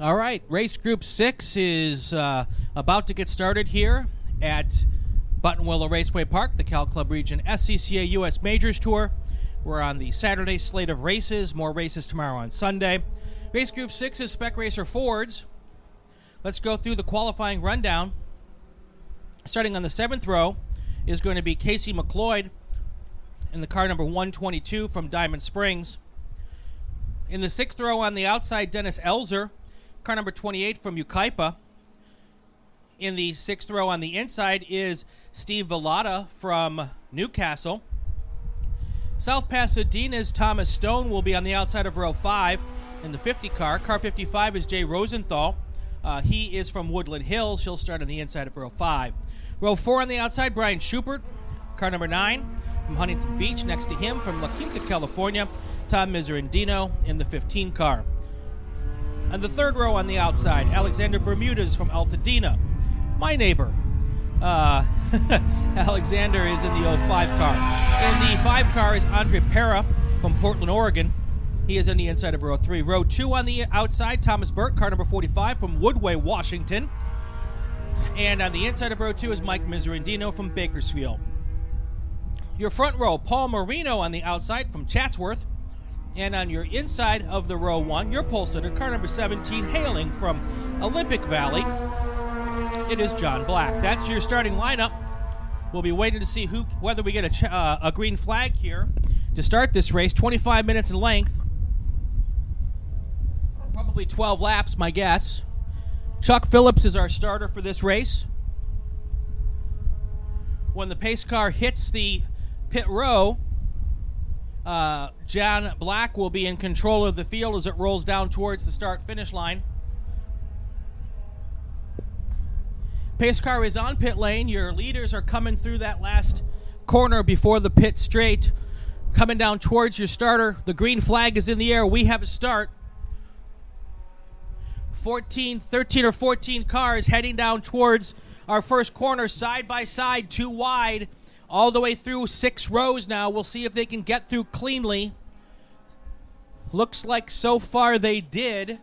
All right, race group six is uh, about to get started here at Buttonwillow Raceway Park, the Cal Club Region SCCA US Majors Tour. We're on the Saturday slate of races, more races tomorrow on Sunday. Race group six is Spec Racer Fords. Let's go through the qualifying rundown. Starting on the seventh row is going to be Casey McLeod in the car number 122 from Diamond Springs. In the sixth row on the outside, Dennis Elzer Car number 28 from Yucaipa. In the sixth row on the inside is Steve Villada from Newcastle. South Pasadena's Thomas Stone will be on the outside of row 5 in the 50 car. Car 55 is Jay Rosenthal. Uh, he is from Woodland Hills. He'll start on the inside of row 5. Row 4 on the outside, Brian Schubert. Car number 9 from Huntington Beach. Next to him from La Quinta, California, Tom Miserandino in the 15 car. And the third row on the outside, Alexander Bermudez from Altadena. My neighbor. Uh, Alexander is in the 05 car. In the 5 car is Andre Pera from Portland, Oregon. He is in the inside of row 3. Row 2 on the outside, Thomas Burke, car number 45 from Woodway, Washington. And on the inside of row 2 is Mike Miserandino from Bakersfield. Your front row, Paul Marino on the outside from Chatsworth. And on your inside of the row one, your pole sitter, car number 17, hailing from Olympic Valley, it is John Black. That's your starting lineup. We'll be waiting to see who whether we get a, ch- uh, a green flag here to start this race. 25 minutes in length. Probably 12 laps, my guess. Chuck Phillips is our starter for this race. When the pace car hits the pit row, uh, John Black will be in control of the field as it rolls down towards the start finish line. Pace car is on pit lane. Your leaders are coming through that last corner before the pit straight, coming down towards your starter. The green flag is in the air. We have a start. 14, 13 or 14 cars heading down towards our first corner, side by side, too wide all the way through six rows now. We'll see if they can get through cleanly. Looks like so far they did.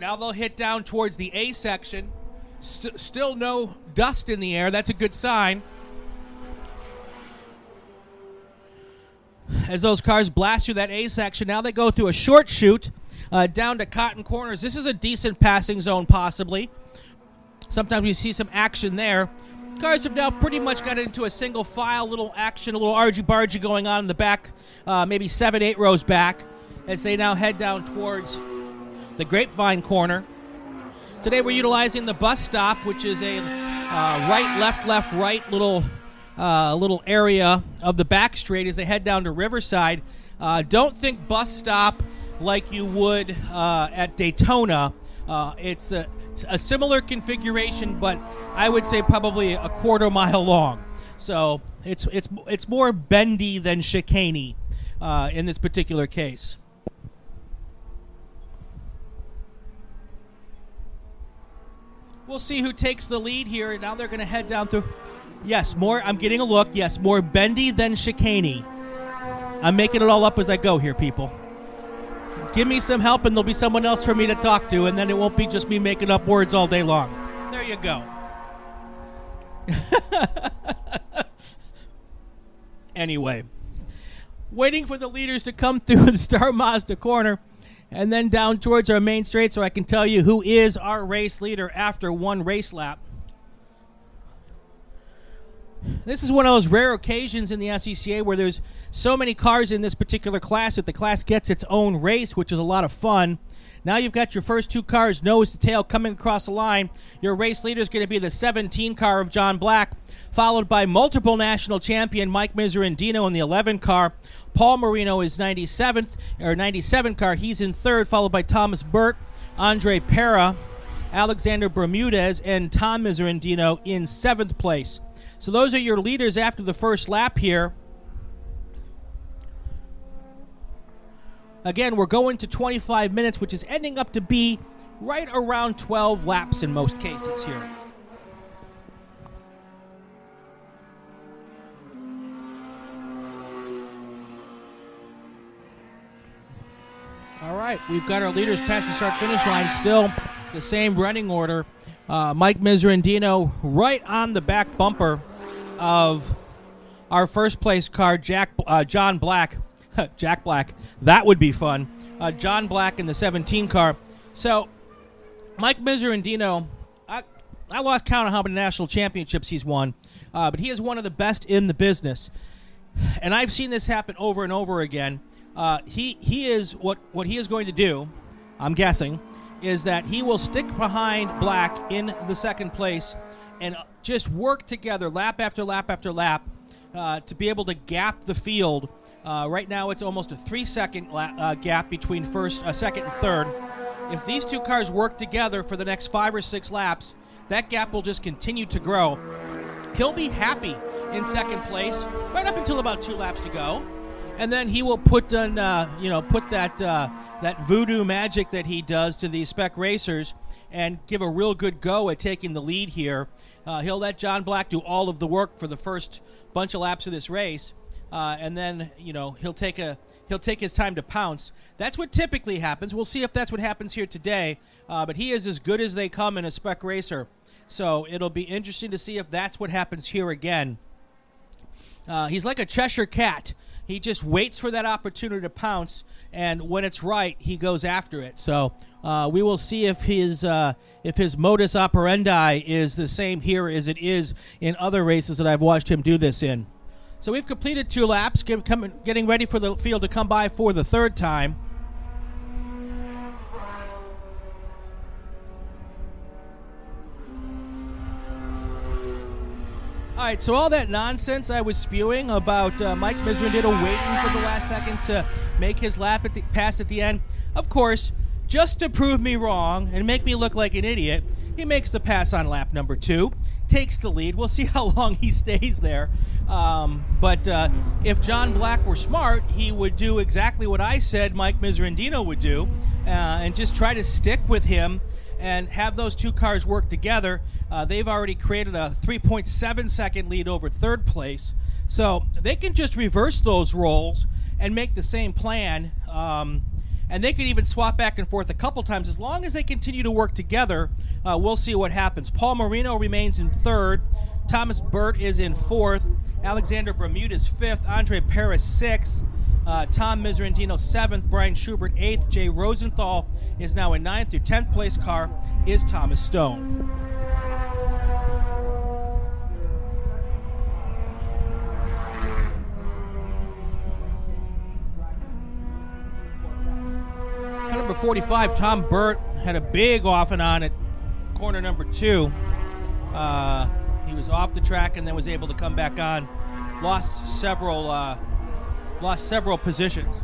Now they'll hit down towards the A section. St- still no dust in the air. That's a good sign. As those cars blast through that A section, now they go through a short chute uh, down to Cotton Corners. This is a decent passing zone, possibly. Sometimes you see some action there. Cars have now pretty much got into a single file, little action, a little argy bargy going on in the back, uh, maybe seven, eight rows back, as they now head down towards the Grapevine corner. Today we're utilizing the bus stop, which is a uh, right, left, left, right little uh, little area of the back straight as they head down to Riverside. Uh, don't think bus stop like you would uh, at Daytona. Uh, it's a a similar configuration, but I would say probably a quarter mile long. So it's it's it's more bendy than chicaney uh, in this particular case. We'll see who takes the lead here. Now they're going to head down through. Yes, more. I'm getting a look. Yes, more bendy than chicaney. I'm making it all up as I go here, people give me some help and there'll be someone else for me to talk to, and then it won't be just me making up words all day long. There you go. anyway, waiting for the leaders to come through the Star Mazda corner and then down towards our main straight so I can tell you who is our race leader after one race lap. This is one of those rare occasions in the SCCA where there's so many cars in this particular class that the class gets its own race, which is a lot of fun. Now you've got your first two cars nose to tail coming across the line. Your race leader is going to be the 17 car of John Black, followed by multiple national champion Mike Miserandino in the 11 car. Paul Marino is 97th or 97 car. He's in third, followed by Thomas Burt, Andre Pera, Alexander Bermudez, and Tom Miserandino in seventh place. So those are your leaders after the first lap here. Again, we're going to 25 minutes, which is ending up to be right around 12 laps in most cases here. All right, we've got our leaders past the start finish line. Still the same running order. Uh, Mike Miserandino right on the back bumper of our first place car, Jack uh, John Black. Jack Black. That would be fun. Uh, John Black in the 17 car. So, Mike Miserandino, I, I lost count of how many national championships he's won, uh, but he is one of the best in the business. And I've seen this happen over and over again. Uh, he he is what what he is going to do. I'm guessing is that he will stick behind Black in the second place and just work together lap after lap after lap uh, to be able to gap the field. Uh, right now, it's almost a three-second la- uh, gap between first, uh, second, and third. If these two cars work together for the next five or six laps, that gap will just continue to grow. He'll be happy in second place right up until about two laps to go and then he will put on, uh, you know, put that uh, that voodoo magic that he does to these spec racers and give a real good go at taking the lead here. Uh, he'll let John Black do all of the work for the first bunch of laps of this race, uh, and then you know he'll take a he'll take his time to pounce. That's what typically happens. We'll see if that's what happens here today. Uh, but he is as good as they come in a spec racer, so it'll be interesting to see if that's what happens here again. Uh, he's like a Cheshire cat. He just waits for that opportunity to pounce, and when it's right, he goes after it. So uh, we will see if his uh, if his modus operandi is the same here as it is in other races that I've watched him do this in. So we've completed two laps, get, coming, getting ready for the field to come by for the third time. All right, so all that nonsense I was spewing about uh, Mike Miserandino waiting for the last second to make his lap at the pass at the end, of course, just to prove me wrong and make me look like an idiot, he makes the pass on lap number two, takes the lead. We'll see how long he stays there. Um, but uh, if John Black were smart, he would do exactly what I said Mike Miserandino would do, uh, and just try to stick with him and have those two cars work together. Uh, they've already created a 3.7 second lead over third place. So they can just reverse those roles and make the same plan. Um, and they can even swap back and forth a couple times. As long as they continue to work together, uh, we'll see what happens. Paul Marino remains in third. Thomas Burt is in fourth. Alexander Bermudez fifth. Andre Paris sixth. Uh, Tom Miserandino seventh, Brian Schubert eighth, Jay Rosenthal is now in ninth. Your tenth place car is Thomas Stone. Car number 45, Tom Burt had a big off and on at corner number two. Uh, he was off the track and then was able to come back on. Lost several uh, lost several positions.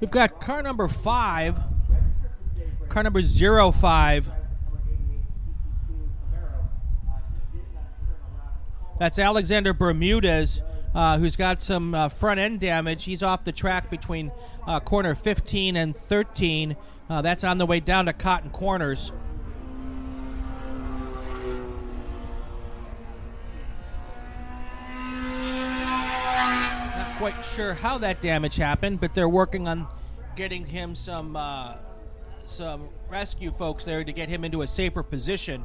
We've got car number five, car number zero five. That's Alexander Bermudez uh, who's got some uh, front end damage. He's off the track between uh, corner 15 and 13. Uh, that's on the way down to Cotton Corners. Not quite sure how that damage happened, but they're working on getting him some uh, some rescue folks there to get him into a safer position.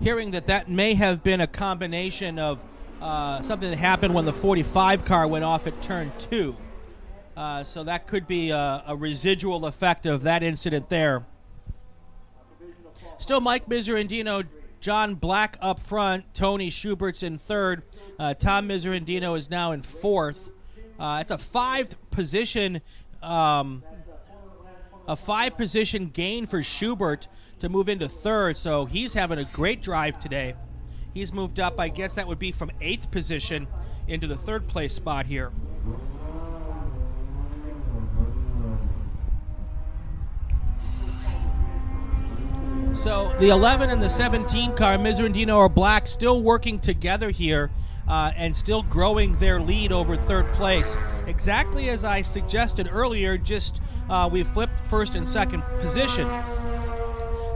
Hearing that that may have been a combination of uh, something that happened when the 45 car went off at turn two. Uh, so that could be a, a, residual effect of that incident there. Still, Mike Miserandino, John Black up front, Tony Schubert's in third. Uh, Tom Miserandino is now in fourth. Uh, it's a five position, um, a five position gain for Schubert to move into third. So he's having a great drive today. He's moved up, I guess that would be from eighth position into the third place spot here. So the 11 and the 17 car, Miserandino are black, still working together here. uh, and still growing their lead over third place. Exactly as I suggested earlier, just uh, we flipped first and second position.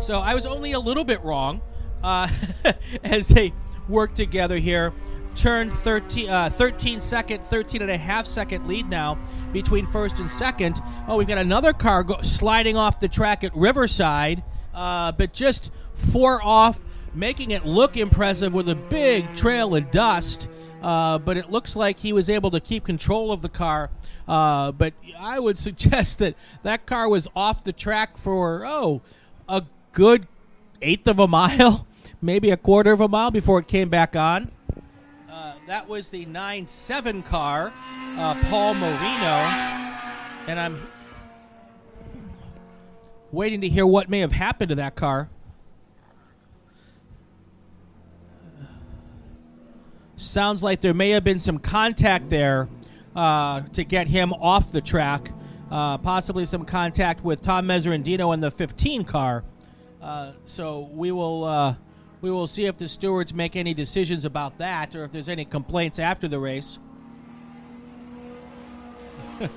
So I was only a little bit wrong uh, as they work together here. Turned 13, uh, 13 second, 13 and a half second lead now between first and second. Oh, we've got another car go- sliding off the track at Riverside, uh, but just four off making it look impressive with a big trail of dust. Uh, but it looks like he was able to keep control of the car. Uh, but I would suggest that that car was off the track for, oh, a good eighth of a mile, maybe a quarter of a mile before it came back on. Uh, that was the 9 7 car, uh, Paul Marino. And I'm waiting to hear what may have happened to that car. Sounds like there may have been some contact there uh, to get him off the track. Uh, possibly some contact with Tom Miserandino in the 15 car. Uh, so we will uh, we will see if the stewards make any decisions about that, or if there's any complaints after the race.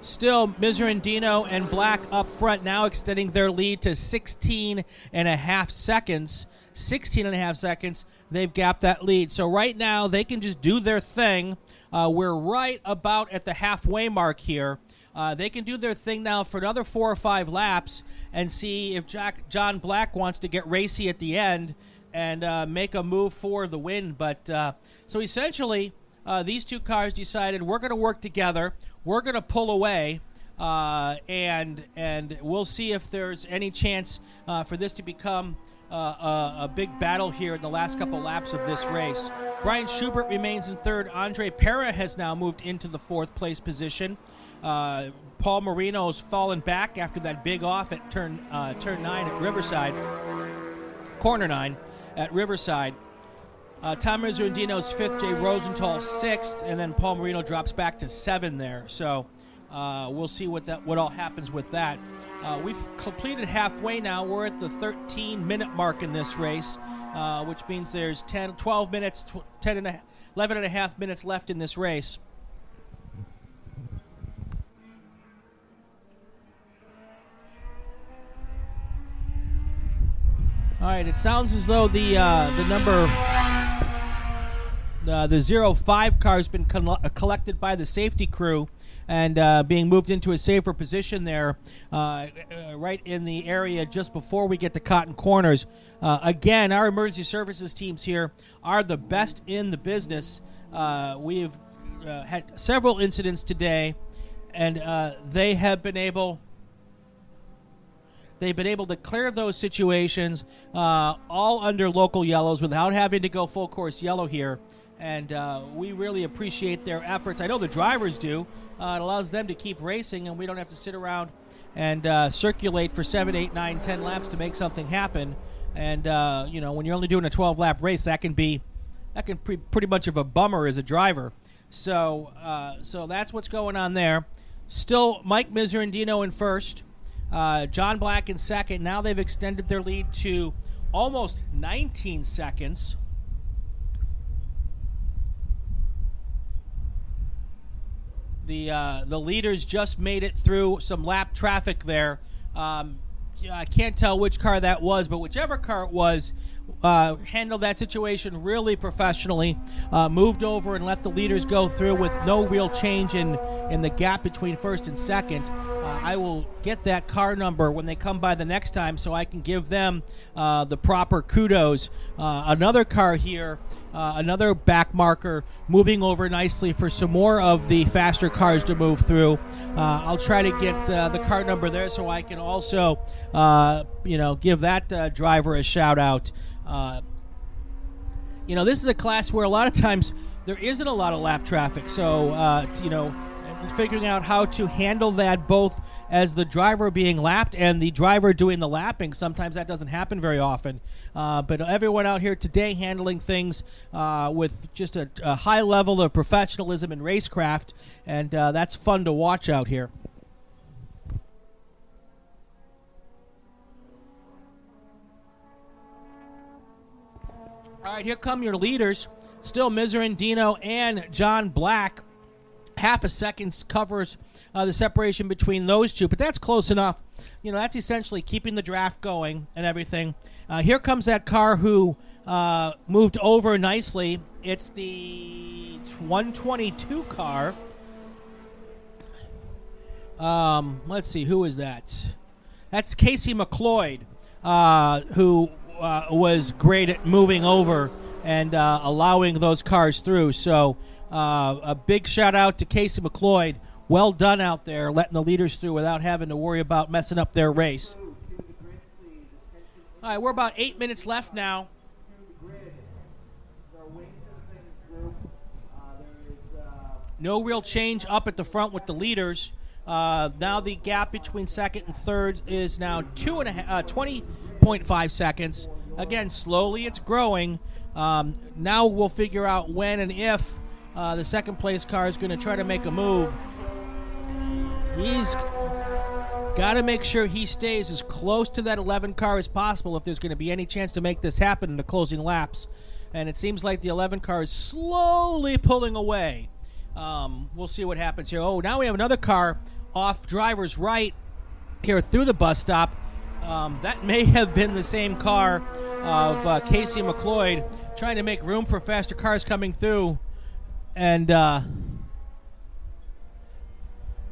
Still, Miserandino and Black up front now extending their lead to 16 and a half seconds. 16 and a half seconds they've gapped that lead. So right now they can just do their thing. Uh, we're right about at the halfway mark here. Uh, they can do their thing now for another four or five laps and see if Jack, John Black wants to get racy at the end and uh, make a move for the win. But uh, so essentially, uh, these two cars decided we're going to work together. We're going to pull away. Uh, and and we'll see if there's any chance for this to become uh, a, a, big battle here in the last couple laps of this race. Brian Schubert remains in third. Andre Pera has now moved into the fourth place position. Uh, Paul Marino's fallen back after that big off at turn uh, turn nine at Riverside, corner nine at Riverside. Uh, Tom Miserandino's fifth, Jay Rosenthal sixth, and then Paul Marino drops back to seven there. So uh, we'll see what that what all happens with that. Uh, we've completed halfway now. We're at the 13 minute mark in this race, uh, which means there's 10, 12 minutes, 10 and a, 11 and a half minutes left in this race. All right, it sounds as though the uh, the number the the zero five car has been collected by the safety crew and uh, being moved into a safer position there, uh, uh, right in the area just before we get to Cotton Corners. Uh, again, our emergency services teams here are the best in the business. Uh, we've uh, had several incidents today, and they have been able. They've been able to clear those situations all under local yellows without having to go full course yellow here and uh, we really appreciate their efforts. I know the drivers do. Uh, it allows them to keep racing, and we don't have to sit around and uh, circulate for seven, eight, nine, ten laps to make something happen. And uh, you know, when you're only doing a 12 lap race, that can be that can be pretty much of a bummer as a driver. So, uh, so that's what's going on there. Still, Mike Miserandino in first, uh, John Black in second. Now they've extended their lead to almost 19 seconds. The uh, the leaders just made it through some lap traffic there. Um, I can't tell which car that was, but whichever car it was, uh, handled that situation really professionally. Uh, moved over and let the leaders go through with no real change in in the gap between first and second. Uh, I will get that car number when they come by the next time, so I can give them uh, the proper kudos. Uh, another car here uh, another back marker moving over nicely for some more of the faster cars to move through. Uh, I'll try to get uh, the car number there so I can also, uh, you know, give that uh, driver a shout out. Uh, you know, this is a class where a lot of times there isn't a lot of lap traffic, so you know figuring out how to handle that both as the driver being lapped and the driver doing the lapping. Sometimes that doesn't happen very often. Uh, but everyone out here today handling things uh, with just a, a, high level of professionalism and racecraft, and uh, that's fun to watch out here. All right, here come your leaders. still Miserandino and John Black. Half a second covers uh, the separation between those two, but that's close enough. You know, that's essentially keeping the draft going and everything. Uh, here comes that car who uh, moved over nicely. It's the 122 car. Um, let's see, who is that? That's Casey McLeod, uh, who uh, was great at moving over and uh, allowing those cars through. So uh, a big shout out to Casey McLeod. Well done out there, letting the leaders through without having to worry about messing up their race. All right, we're about eight minutes left now. No real change up at the front with the leaders. Uh, now the gap between second and third is now two and a half, uh, 20.5 seconds. Again, slowly it's growing. Um, now we'll figure out when and if uh, the second place car is going to try to make a move. He's got to make sure he stays as close to that 11 car as possible if there's going to be any chance to make this happen in the closing laps. And it seems like the 11 car is slowly pulling away. Um, we'll see what happens here. Oh, now we have another car off driver's right here through the bus stop. Um, that may have been the same car of uh, Casey McLeod trying to make room for faster cars coming through, and uh,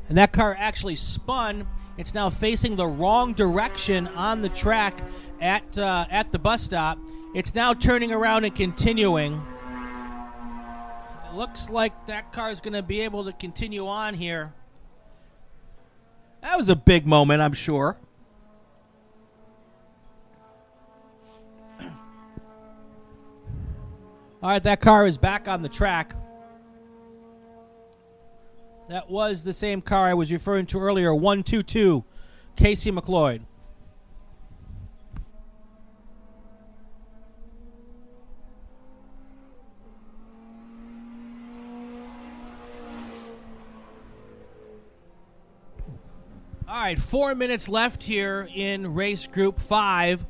and that car actually spun. It's now facing the wrong direction on the track at uh, at the bus stop. It's now turning around and continuing. It looks like that car is going to be able to continue on here. That was a big moment, I'm sure. All right, that car is back on the track. That was the same car I was referring to earlier, 122, Casey McLeod. All right, four minutes left here in race group five.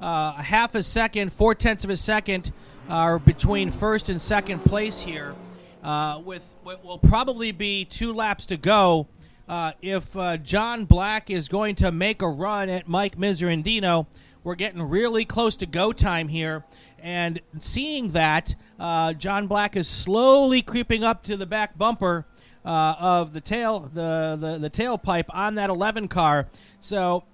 Uh, a half a second, four tenths of a second are between first and second place here, uh, with what will probably be two laps to go. Uh, if uh, John Black is going to make a run at Mike Miserandino, we're getting really close to go time here. And seeing that, uh, John Black is slowly creeping up to the back bumper uh, of the tail, the, the the tailpipe on that 11 car. So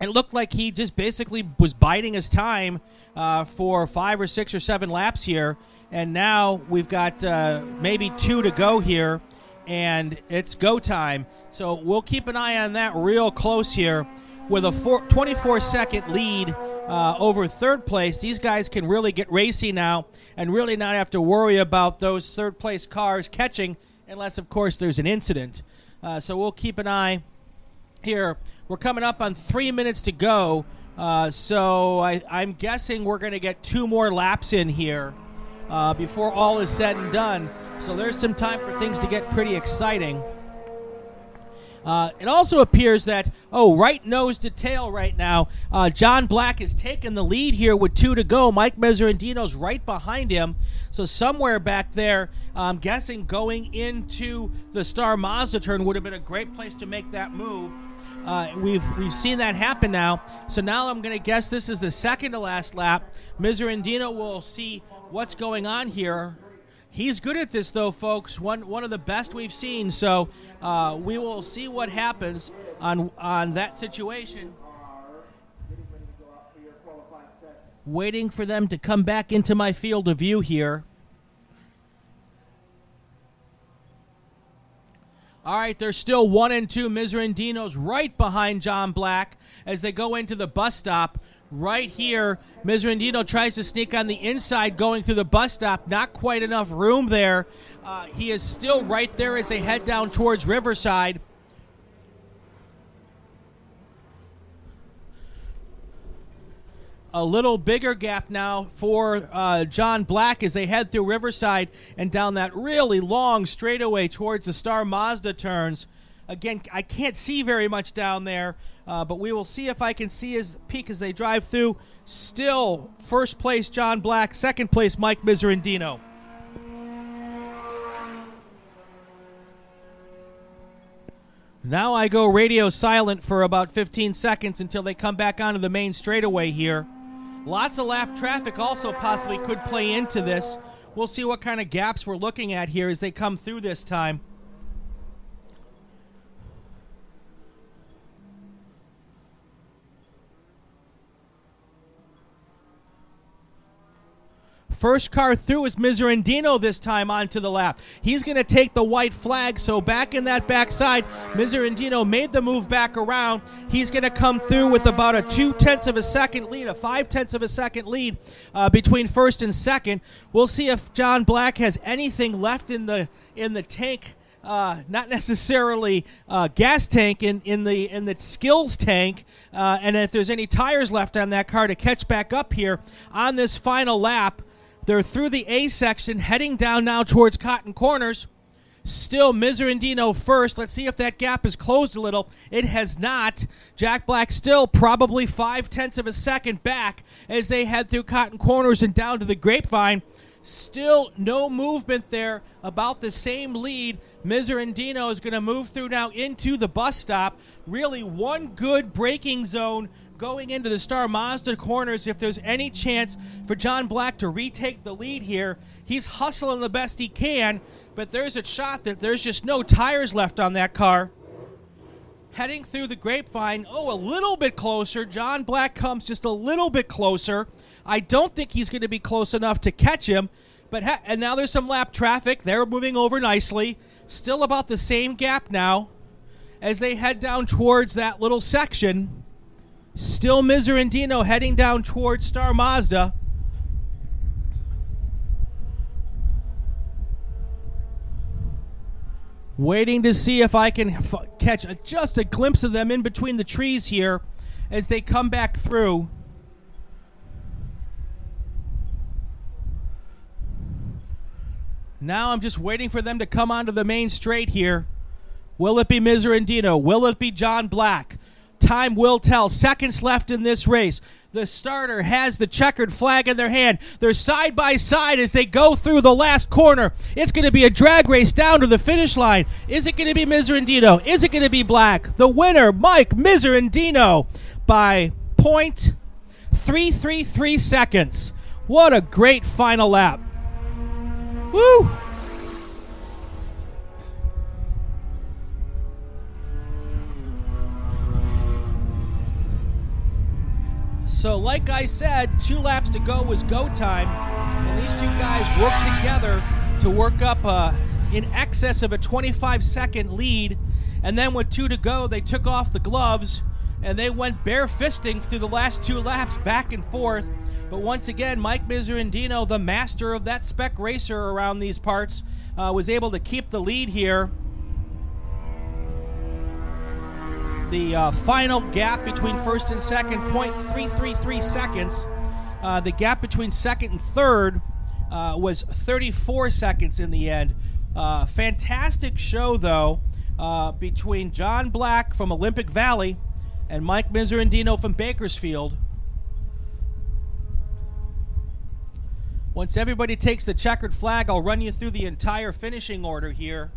it looked like he just basically was biding his time uh, for five or six or seven laps here, and now we've got uh, maybe two to go here, and it's go time. So we'll keep an eye on that real close here. With a four, 24 second lead uh, over third place, these guys can really get racy now and really not have to worry about those third place cars catching, unless, of course, there's an incident. Uh, so we'll keep an eye here. We're coming up on three minutes to go. Uh, so I, am guessing we're going to get two more laps in here uh, before all is said and done. So there's some time for things to get pretty exciting. Uh, it also appears that, oh, right nose to tail right now. Uh, John Black has taken the lead here with two to go. Mike Miserandino's right behind him. So somewhere back there, I'm guessing going into the Star Mazda turn would have been a great place to make that move. Uh, we've we've seen that happen now. So now I'm going to guess this is the second to last lap. Miserandino will see what's going on here. He's good at this, though, folks. One one of the best we've seen. So uh, we will see what happens on on that situation. Waiting for them to come back into my field of view here. All right, they're still one and two. Miserandino's right behind John Black as they go into the bus stop. Right here, Miserandino tries to sneak on the inside going through the bus stop. Not quite enough room there. Uh, he is still right there as they head down towards Riverside. a little bigger gap now for uh, John Black as they head through Riverside and down that really long straightaway towards the Star Mazda turns. Again, I can't see very much down there, uh, but we will see if I can see his peak as they drive through. Still, first place John Black, second place Mike Miserandino. Now I go radio silent for about 15 seconds until they come back onto the main straightaway here. Lots of lap traffic also possibly could play into this. We'll see what kind of gaps we're looking at here as they come through this time. First car through is Miserandino this time onto the lap. He's going to take the white flag, so back in that backside, Miserandino made the move back around. He's going to come through with about a two tenths of a second lead, a five tenths of a second lead uh, between first and second. We'll see if John Black has anything left in the in the tank. Uh, not necessarily uh, gas tank in, in the in the skills tank, uh, and if there's any tires left on that car to catch back up here on this final lap. They're through the A section, heading down now towards Cotton Corners. Still Miserandino first. Let's see if that gap is closed a little. It has not. Jack Black still probably five tenths of a second back as they head through Cotton Corners and down to the Grapevine. Still no movement there. About the same lead. Miserandino is going to move through now into the bus stop. Really one good braking zone going into the Star Mazda corners if there's any chance for John Black to retake the lead here. He's hustling the best he can, but there's a shot that there's just no tires left on that car. Heading through the grapevine, oh, a little bit closer. John Black comes just a little bit closer. I don't think he's going to be close enough to catch him, but ha- and now there's some lap traffic. They're moving over nicely. Still about the same gap now as they head down towards that little section. Still Miserandino heading down towards Star Mazda. Waiting to see if I can catch a, just a glimpse of them in between the trees here as they come back through. Now I'm just waiting for them to come onto the main straight here. Will it be Miserandino? Will it be John Black? Time will tell. Seconds left in this race. The starter has the checkered flag in their hand. They're side by side as they go through the last corner. It's going to be a drag race down to the finish line. Is it going to be Miserandino? Is it going to be Black? The winner, Mike Miserandino, by point three three three seconds. What a great final lap. Woo! So, like I said, two laps to go was go time, and these two guys worked together to work up uh, in excess of a 25 second lead. And then, with two to go, they took off the gloves and they went bare fisting through the last two laps, back and forth. But once again, Mike Miserandino, the master of that spec racer around these parts, uh, was able to keep the lead here The uh, final gap between first and second, 0.333 seconds. Uh, the gap between second and third uh, was 34 seconds in the end. Uh, fantastic show, though, uh, between John Black from Olympic Valley and Mike Miserandino from Bakersfield. Once everybody takes the checkered flag, I'll run you through the entire finishing order here.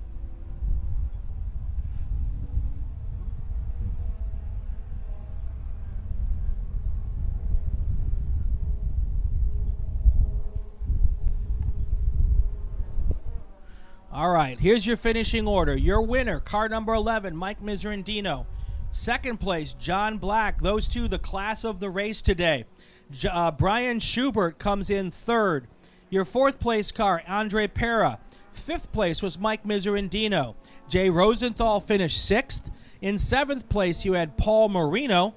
All right, here's your finishing order. Your winner, car number 11, Mike Miserandino. Second place, John Black. Those two, the class of the race today. Uh, Brian Schubert comes in third. Your fourth place car, Andre Pera. Fifth place was Mike Miserandino. Jay Rosenthal finished sixth. In seventh place, you had Paul Marino.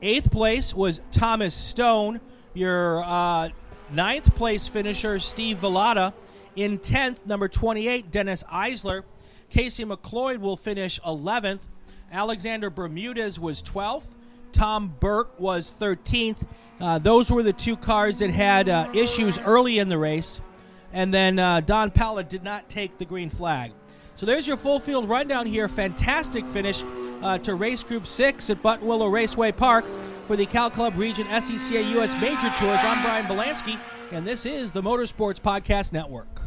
Eighth place was Thomas Stone. Your uh, ninth place finisher, Steve Villada. In 10th, number 28, Dennis Eisler. Casey McLeod will finish 11th. Alexander Bermudez was 12th. Tom Burke was 13th. Uh, those were the two cars that had uh, issues early in the race. And then uh, Don Pella did not take the green flag. So there's your full field rundown here. Fantastic finish uh, to race group six at Buttonwillow Raceway Park for the Cal Club Region SCCA US Major Tours. I'm Brian Belansky, and this is the Motorsports Podcast Network.